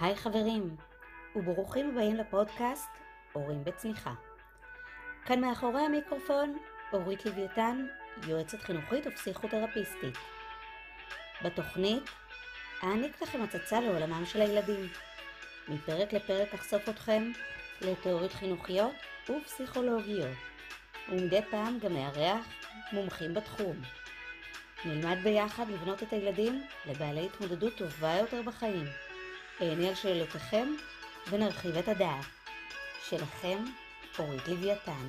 היי חברים, וברוכים הבאים לפודקאסט הורים בצמיחה. כאן מאחורי המיקרופון אורית לוויתן, יועצת חינוכית ופסיכותרפיסטית. בתוכנית אעניק לכם הצצה לעולמם של הילדים. מפרק לפרק אחשוף אתכם לתיאוריות חינוכיות ופסיכולוגיות, ומדי פעם גם מארח מומחים בתחום. נלמד ביחד לבנות את הילדים לבעלי התמודדות טובה יותר בחיים. אענה על שאלותיכם ונרחיב את הדעת. שלכם, אורית לוויתן.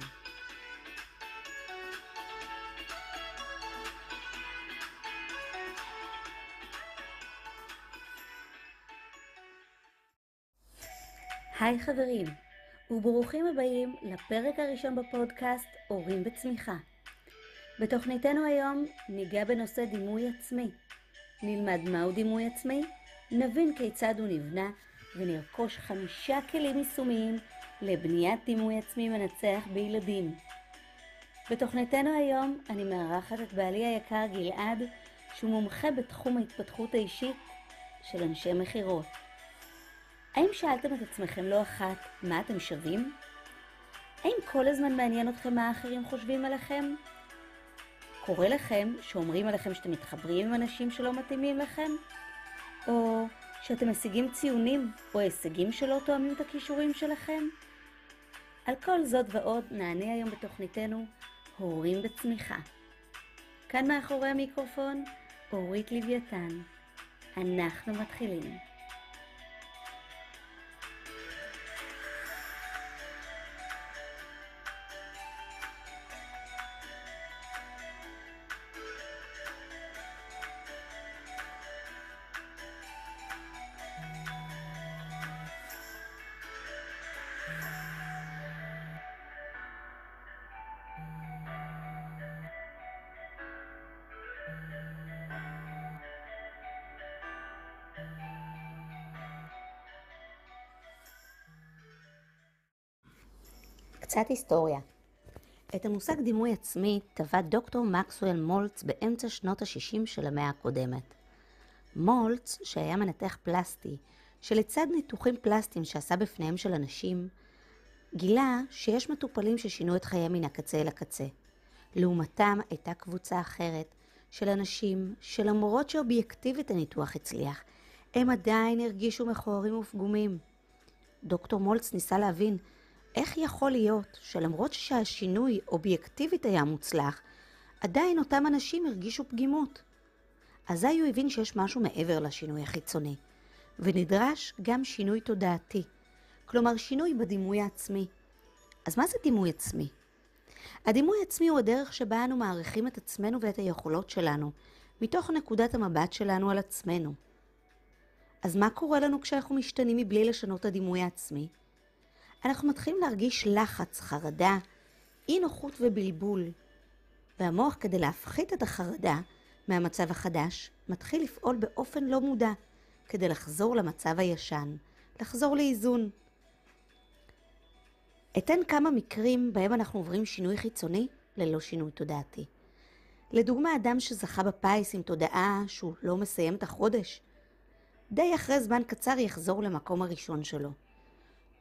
היי חברים, וברוכים הבאים לפרק הראשון בפודקאסט הורים בצמיחה. בתוכניתנו היום ניגע בנושא דימוי עצמי. נלמד מהו דימוי עצמי, נבין כיצד הוא נבנה ונרכוש חמישה כלים יישומיים לבניית דימוי עצמי מנצח בילדים. בתוכניתנו היום אני מארחת את בעלי היקר גלעד, שהוא מומחה בתחום ההתפתחות האישית של אנשי מכירות. האם שאלתם את עצמכם לא אחת מה אתם שווים? האם כל הזמן מעניין אתכם מה האחרים חושבים עליכם? קורה לכם שאומרים עליכם שאתם מתחברים עם אנשים שלא מתאימים לכם? או שאתם משיגים ציונים או הישגים שלא תואמים את הכישורים שלכם? על כל זאת ועוד נענה היום בתוכניתנו הורים בצמיחה. כאן מאחורי המיקרופון אורית לוויתן. אנחנו מתחילים. קצת היסטוריה. את המושג דימוי עצמי טבע דוקטור מקסואל מולץ באמצע שנות ה-60 של המאה הקודמת. מולץ, שהיה מנתח פלסטי, שלצד ניתוחים פלסטיים שעשה בפניהם של אנשים, גילה שיש מטופלים ששינו את חייהם מן הקצה אל הקצה. לעומתם הייתה קבוצה אחרת של אנשים שלמרות שאובייקטיבית הניתוח הצליח, הם עדיין הרגישו מכוערים ופגומים. דוקטור מולץ ניסה להבין איך יכול להיות שלמרות שהשינוי אובייקטיבית היה מוצלח, עדיין אותם אנשים הרגישו פגימות? אזי הוא הבין שיש משהו מעבר לשינוי החיצוני, ונדרש גם שינוי תודעתי, כלומר שינוי בדימוי העצמי. אז מה זה דימוי עצמי? הדימוי עצמי הוא הדרך שבה אנו מעריכים את עצמנו ואת היכולות שלנו, מתוך נקודת המבט שלנו על עצמנו. אז מה קורה לנו כשאנחנו משתנים מבלי לשנות את הדימוי העצמי? אנחנו מתחילים להרגיש לחץ, חרדה, אי נוחות ובלבול. והמוח, כדי להפחית את החרדה מהמצב החדש, מתחיל לפעול באופן לא מודע, כדי לחזור למצב הישן, לחזור לאיזון. אתן כמה מקרים בהם אנחנו עוברים שינוי חיצוני ללא שינוי תודעתי. לדוגמה, אדם שזכה בפיס עם תודעה שהוא לא מסיים את החודש, די אחרי זמן קצר יחזור למקום הראשון שלו.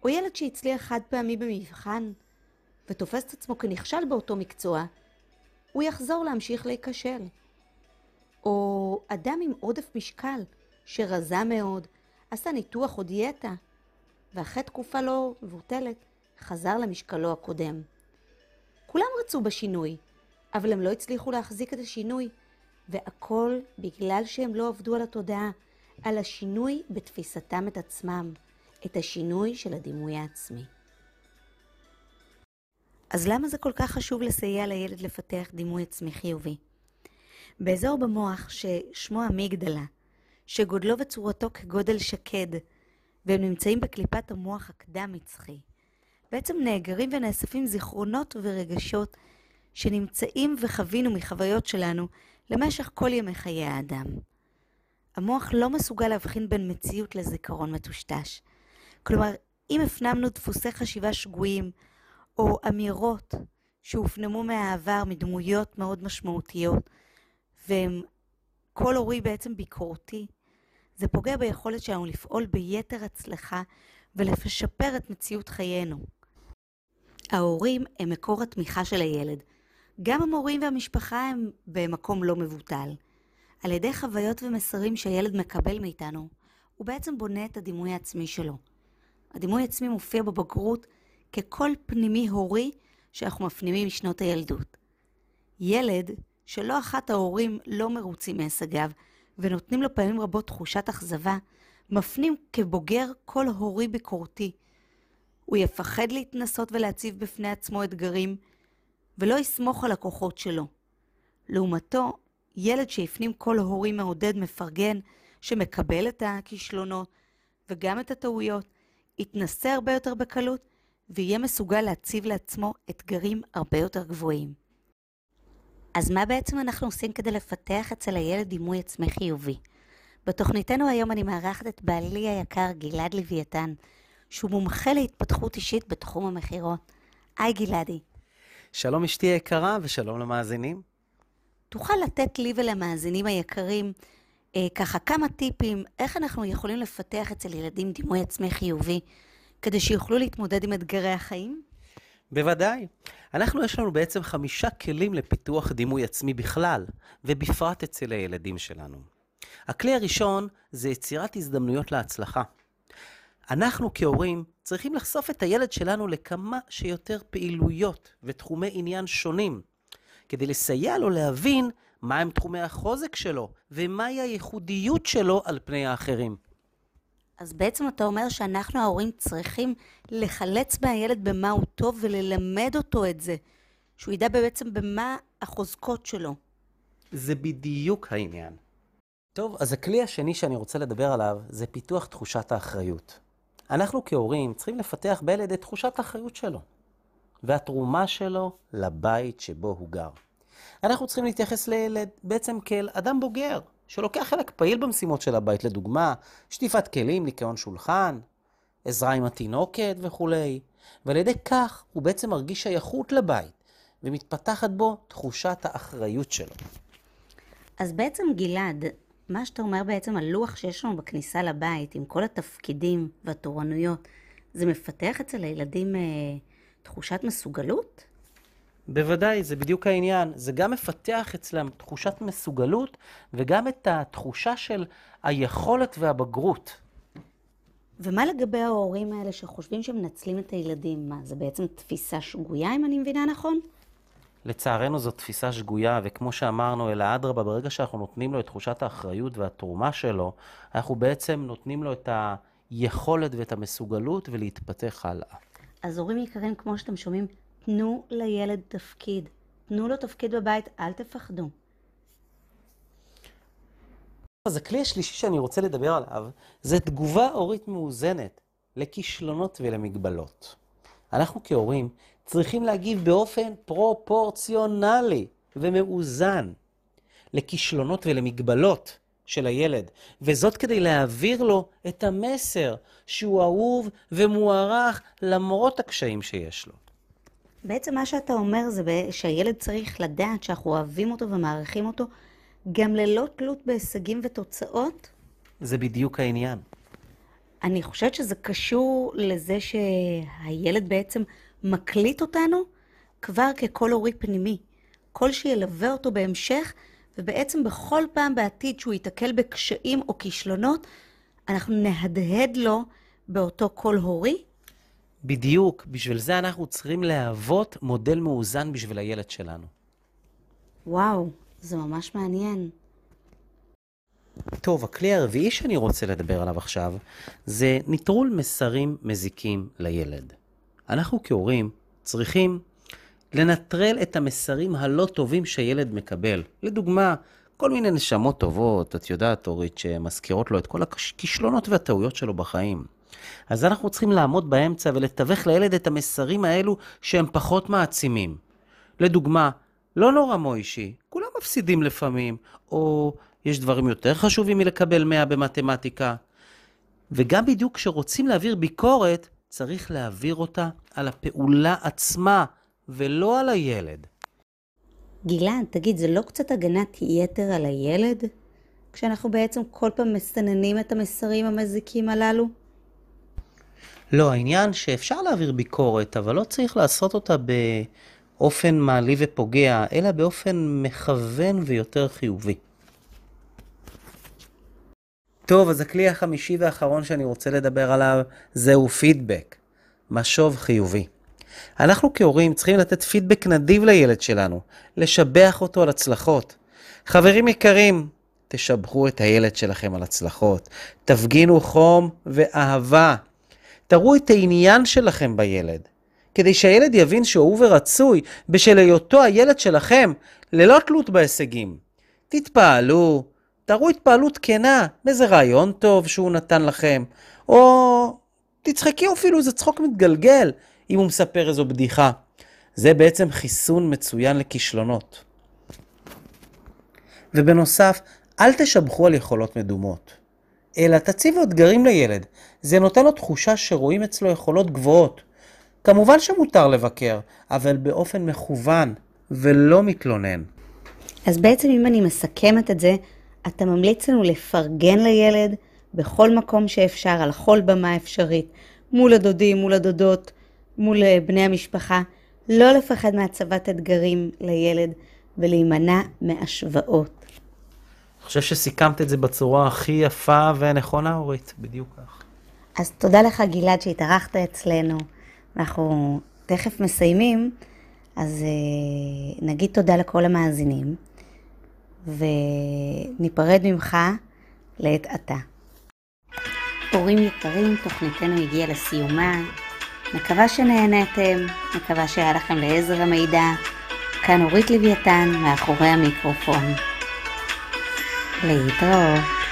או ילד שהצליח חד פעמי במבחן ותופס את עצמו כנכשל באותו מקצוע, הוא יחזור להמשיך להיכשל. או אדם עם עודף משקל שרזה מאוד, עשה ניתוח או דיאטה, ואחרי תקופה לא מבוטלת חזר למשקלו הקודם. כולם רצו בשינוי, אבל הם לא הצליחו להחזיק את השינוי, והכל בגלל שהם לא עבדו על התודעה, על השינוי בתפיסתם את עצמם. את השינוי של הדימוי העצמי. אז למה זה כל כך חשוב לסייע לילד לפתח דימוי עצמי חיובי? באזור במוח ששמו אמיגדלה, שגודלו וצורתו כגודל שקד, והם נמצאים בקליפת המוח הקדם-מצחי, בעצם נאגרים ונאספים זיכרונות ורגשות שנמצאים וחווינו מחוויות שלנו למשך כל ימי חיי האדם. המוח לא מסוגל להבחין בין מציאות לזיכרון מטושטש. כלומר, אם הפנמנו דפוסי חשיבה שגויים, או אמירות שהופנמו מהעבר מדמויות מאוד משמעותיות, והם כל הורי בעצם ביקורתי, זה פוגע ביכולת שלנו לפעול ביתר הצלחה ולשפר את מציאות חיינו. ההורים הם מקור התמיכה של הילד. גם המורים והמשפחה הם במקום לא מבוטל. על ידי חוויות ומסרים שהילד מקבל מאיתנו, הוא בעצם בונה את הדימוי העצמי שלו. הדימוי העצמי מופיע בבגרות כקול פנימי הורי שאנחנו מפנימים משנות הילדות. ילד שלא אחת ההורים לא מרוצים מהישגיו ונותנים לו פעמים רבות תחושת אכזבה, מפנים כבוגר קול הורי ביקורתי. הוא יפחד להתנסות ולהציב בפני עצמו אתגרים, ולא יסמוך על הכוחות שלו. לעומתו, ילד שהפנים קול הורי מעודד מפרגן, שמקבל את הכישלונות וגם את הטעויות, יתנסה הרבה יותר בקלות ויהיה מסוגל להציב לעצמו אתגרים הרבה יותר גבוהים. אז מה בעצם אנחנו עושים כדי לפתח אצל הילד דימוי עצמי חיובי? בתוכניתנו היום אני מארחת את בעלי היקר גלעד לוויתן, שהוא מומחה להתפתחות אישית בתחום המכירות. היי גלעדי. שלום אשתי היקרה ושלום למאזינים. תוכל לתת לי ולמאזינים היקרים ככה כמה טיפים איך אנחנו יכולים לפתח אצל ילדים דימוי עצמי חיובי, כדי שיוכלו להתמודד עם אתגרי החיים? בוודאי. אנחנו, יש לנו בעצם חמישה כלים לפיתוח דימוי עצמי בכלל, ובפרט אצל הילדים שלנו. הכלי הראשון זה יצירת הזדמנויות להצלחה. אנחנו כהורים צריכים לחשוף את הילד שלנו לכמה שיותר פעילויות ותחומי עניין שונים, כדי לסייע לו להבין מהם תחומי החוזק שלו ומהי הייחודיות שלו על פני האחרים. אז בעצם אתה אומר שאנחנו ההורים צריכים לחלץ מהילד במה הוא טוב וללמד אותו את זה, שהוא ידע בעצם במה החוזקות שלו. זה בדיוק העניין. טוב, אז הכלי השני שאני רוצה לדבר עליו זה פיתוח תחושת האחריות. אנחנו כהורים צריכים לפתח בילד את תחושת האחריות שלו, והתרומה שלו לבית שבו הוא גר. אנחנו צריכים להתייחס לילד בעצם כאל אדם בוגר, שלוקח חלק פעיל במשימות של הבית, לדוגמה, שטיפת כלים, ניקיון שולחן, עזרה עם התינוקת וכולי, ועל ידי כך הוא בעצם מרגיש שייכות לבית, ומתפתחת בו תחושת האחריות שלו. אז בעצם גלעד, מה שאתה אומר בעצם על לוח שיש לנו בכניסה לבית, עם כל התפקידים והתורנויות, זה מפתח אצל הילדים אה, תחושת מסוגלות? בוודאי, זה בדיוק העניין. זה גם מפתח אצלם תחושת מסוגלות וגם את התחושה של היכולת והבגרות. ומה לגבי ההורים האלה שחושבים שמנצלים את הילדים? מה, זה בעצם תפיסה שגויה, אם אני מבינה נכון? לצערנו זו תפיסה שגויה, וכמו שאמרנו, אלא אדרבה, ברגע שאנחנו נותנים לו את תחושת האחריות והתרומה שלו, אנחנו בעצם נותנים לו את היכולת ואת המסוגלות ולהתפתח הלאה. אז הורים יקרים, כמו שאתם שומעים, תנו לילד תפקיד. תנו לו תפקיד בבית, אל תפחדו. אז הכלי השלישי שאני רוצה לדבר עליו, זה תגובה הורית מאוזנת לכישלונות ולמגבלות. אנחנו כהורים צריכים להגיב באופן פרופורציונלי ומאוזן לכישלונות ולמגבלות של הילד, וזאת כדי להעביר לו את המסר שהוא אהוב ומוערך למרות הקשיים שיש לו. בעצם מה שאתה אומר זה שהילד צריך לדעת שאנחנו אוהבים אותו ומעריכים אותו גם ללא תלות בהישגים ותוצאות? זה בדיוק העניין. אני חושבת שזה קשור לזה שהילד בעצם מקליט אותנו כבר כקול הורי פנימי. קול שילווה אותו בהמשך, ובעצם בכל פעם בעתיד שהוא ייתקל בקשיים או כישלונות, אנחנו נהדהד לו באותו קול הורי. בדיוק, בשביל זה אנחנו צריכים להוות מודל מאוזן בשביל הילד שלנו. וואו, זה ממש מעניין. טוב, הכלי הרביעי שאני רוצה לדבר עליו עכשיו, זה נטרול מסרים מזיקים לילד. אנחנו כהורים צריכים לנטרל את המסרים הלא טובים שהילד מקבל. לדוגמה, כל מיני נשמות טובות, את יודעת, אורית, שמזכירות לו את כל הכישלונות והטעויות שלו בחיים. אז אנחנו צריכים לעמוד באמצע ולתווך לילד את המסרים האלו שהם פחות מעצימים. לדוגמה, לא נורא מוישי, כולם מפסידים לפעמים, או יש דברים יותר חשובים מלקבל 100 במתמטיקה. וגם בדיוק כשרוצים להעביר ביקורת, צריך להעביר אותה על הפעולה עצמה, ולא על הילד. גלעד, תגיד, זה לא קצת הגנת יתר על הילד? כשאנחנו בעצם כל פעם מסננים את המסרים המזיקים הללו? לא, העניין שאפשר להעביר ביקורת, אבל לא צריך לעשות אותה באופן מעליב ופוגע, אלא באופן מכוון ויותר חיובי. טוב, אז הכלי החמישי והאחרון שאני רוצה לדבר עליו זהו פידבק, משוב חיובי. אנחנו כהורים צריכים לתת פידבק נדיב לילד שלנו, לשבח אותו על הצלחות. חברים יקרים, תשבחו את הילד שלכם על הצלחות, תפגינו חום ואהבה, תראו את העניין שלכם בילד, כדי שהילד יבין שהוא ורצוי בשל היותו הילד שלכם, ללא תלות בהישגים. תתפעלו, תראו התפעלות כנה לאיזה רעיון טוב שהוא נתן לכם, או תצחקי אפילו איזה צחוק מתגלגל אם הוא מספר איזו בדיחה. זה בעצם חיסון מצוין לכישלונות. ובנוסף, אל תשבחו על יכולות מדומות, אלא תציבו אתגרים לילד. זה נותן לו תחושה שרואים אצלו יכולות גבוהות. כמובן שמותר לבקר, אבל באופן מכוון ולא מתלונן. אז בעצם אם אני מסכמת את זה, אתה ממליץ לנו לפרגן לילד בכל מקום שאפשר, על כל במה אפשרית, מול הדודים, מול הדודות, מול אה, בני המשפחה, לא לפחד מהצבת אתגרים לילד ולהימנע מהשוואות. אני חושב שסיכמת את זה בצורה הכי יפה והנכונה, אורית, בדיוק כך. אז תודה לך, גלעד, שהתארחת אצלנו. אנחנו תכף מסיימים, אז אה, נגיד תודה לכל המאזינים, וניפרד ממך לעת עתה. הורים יקרים, תוכניתנו הגיעה לסיומה. מקווה שנהנתם, מקווה שהיה לכם לעזר המידע. כאן אורית לוויתן, מאחורי המיקרופון. 累的哦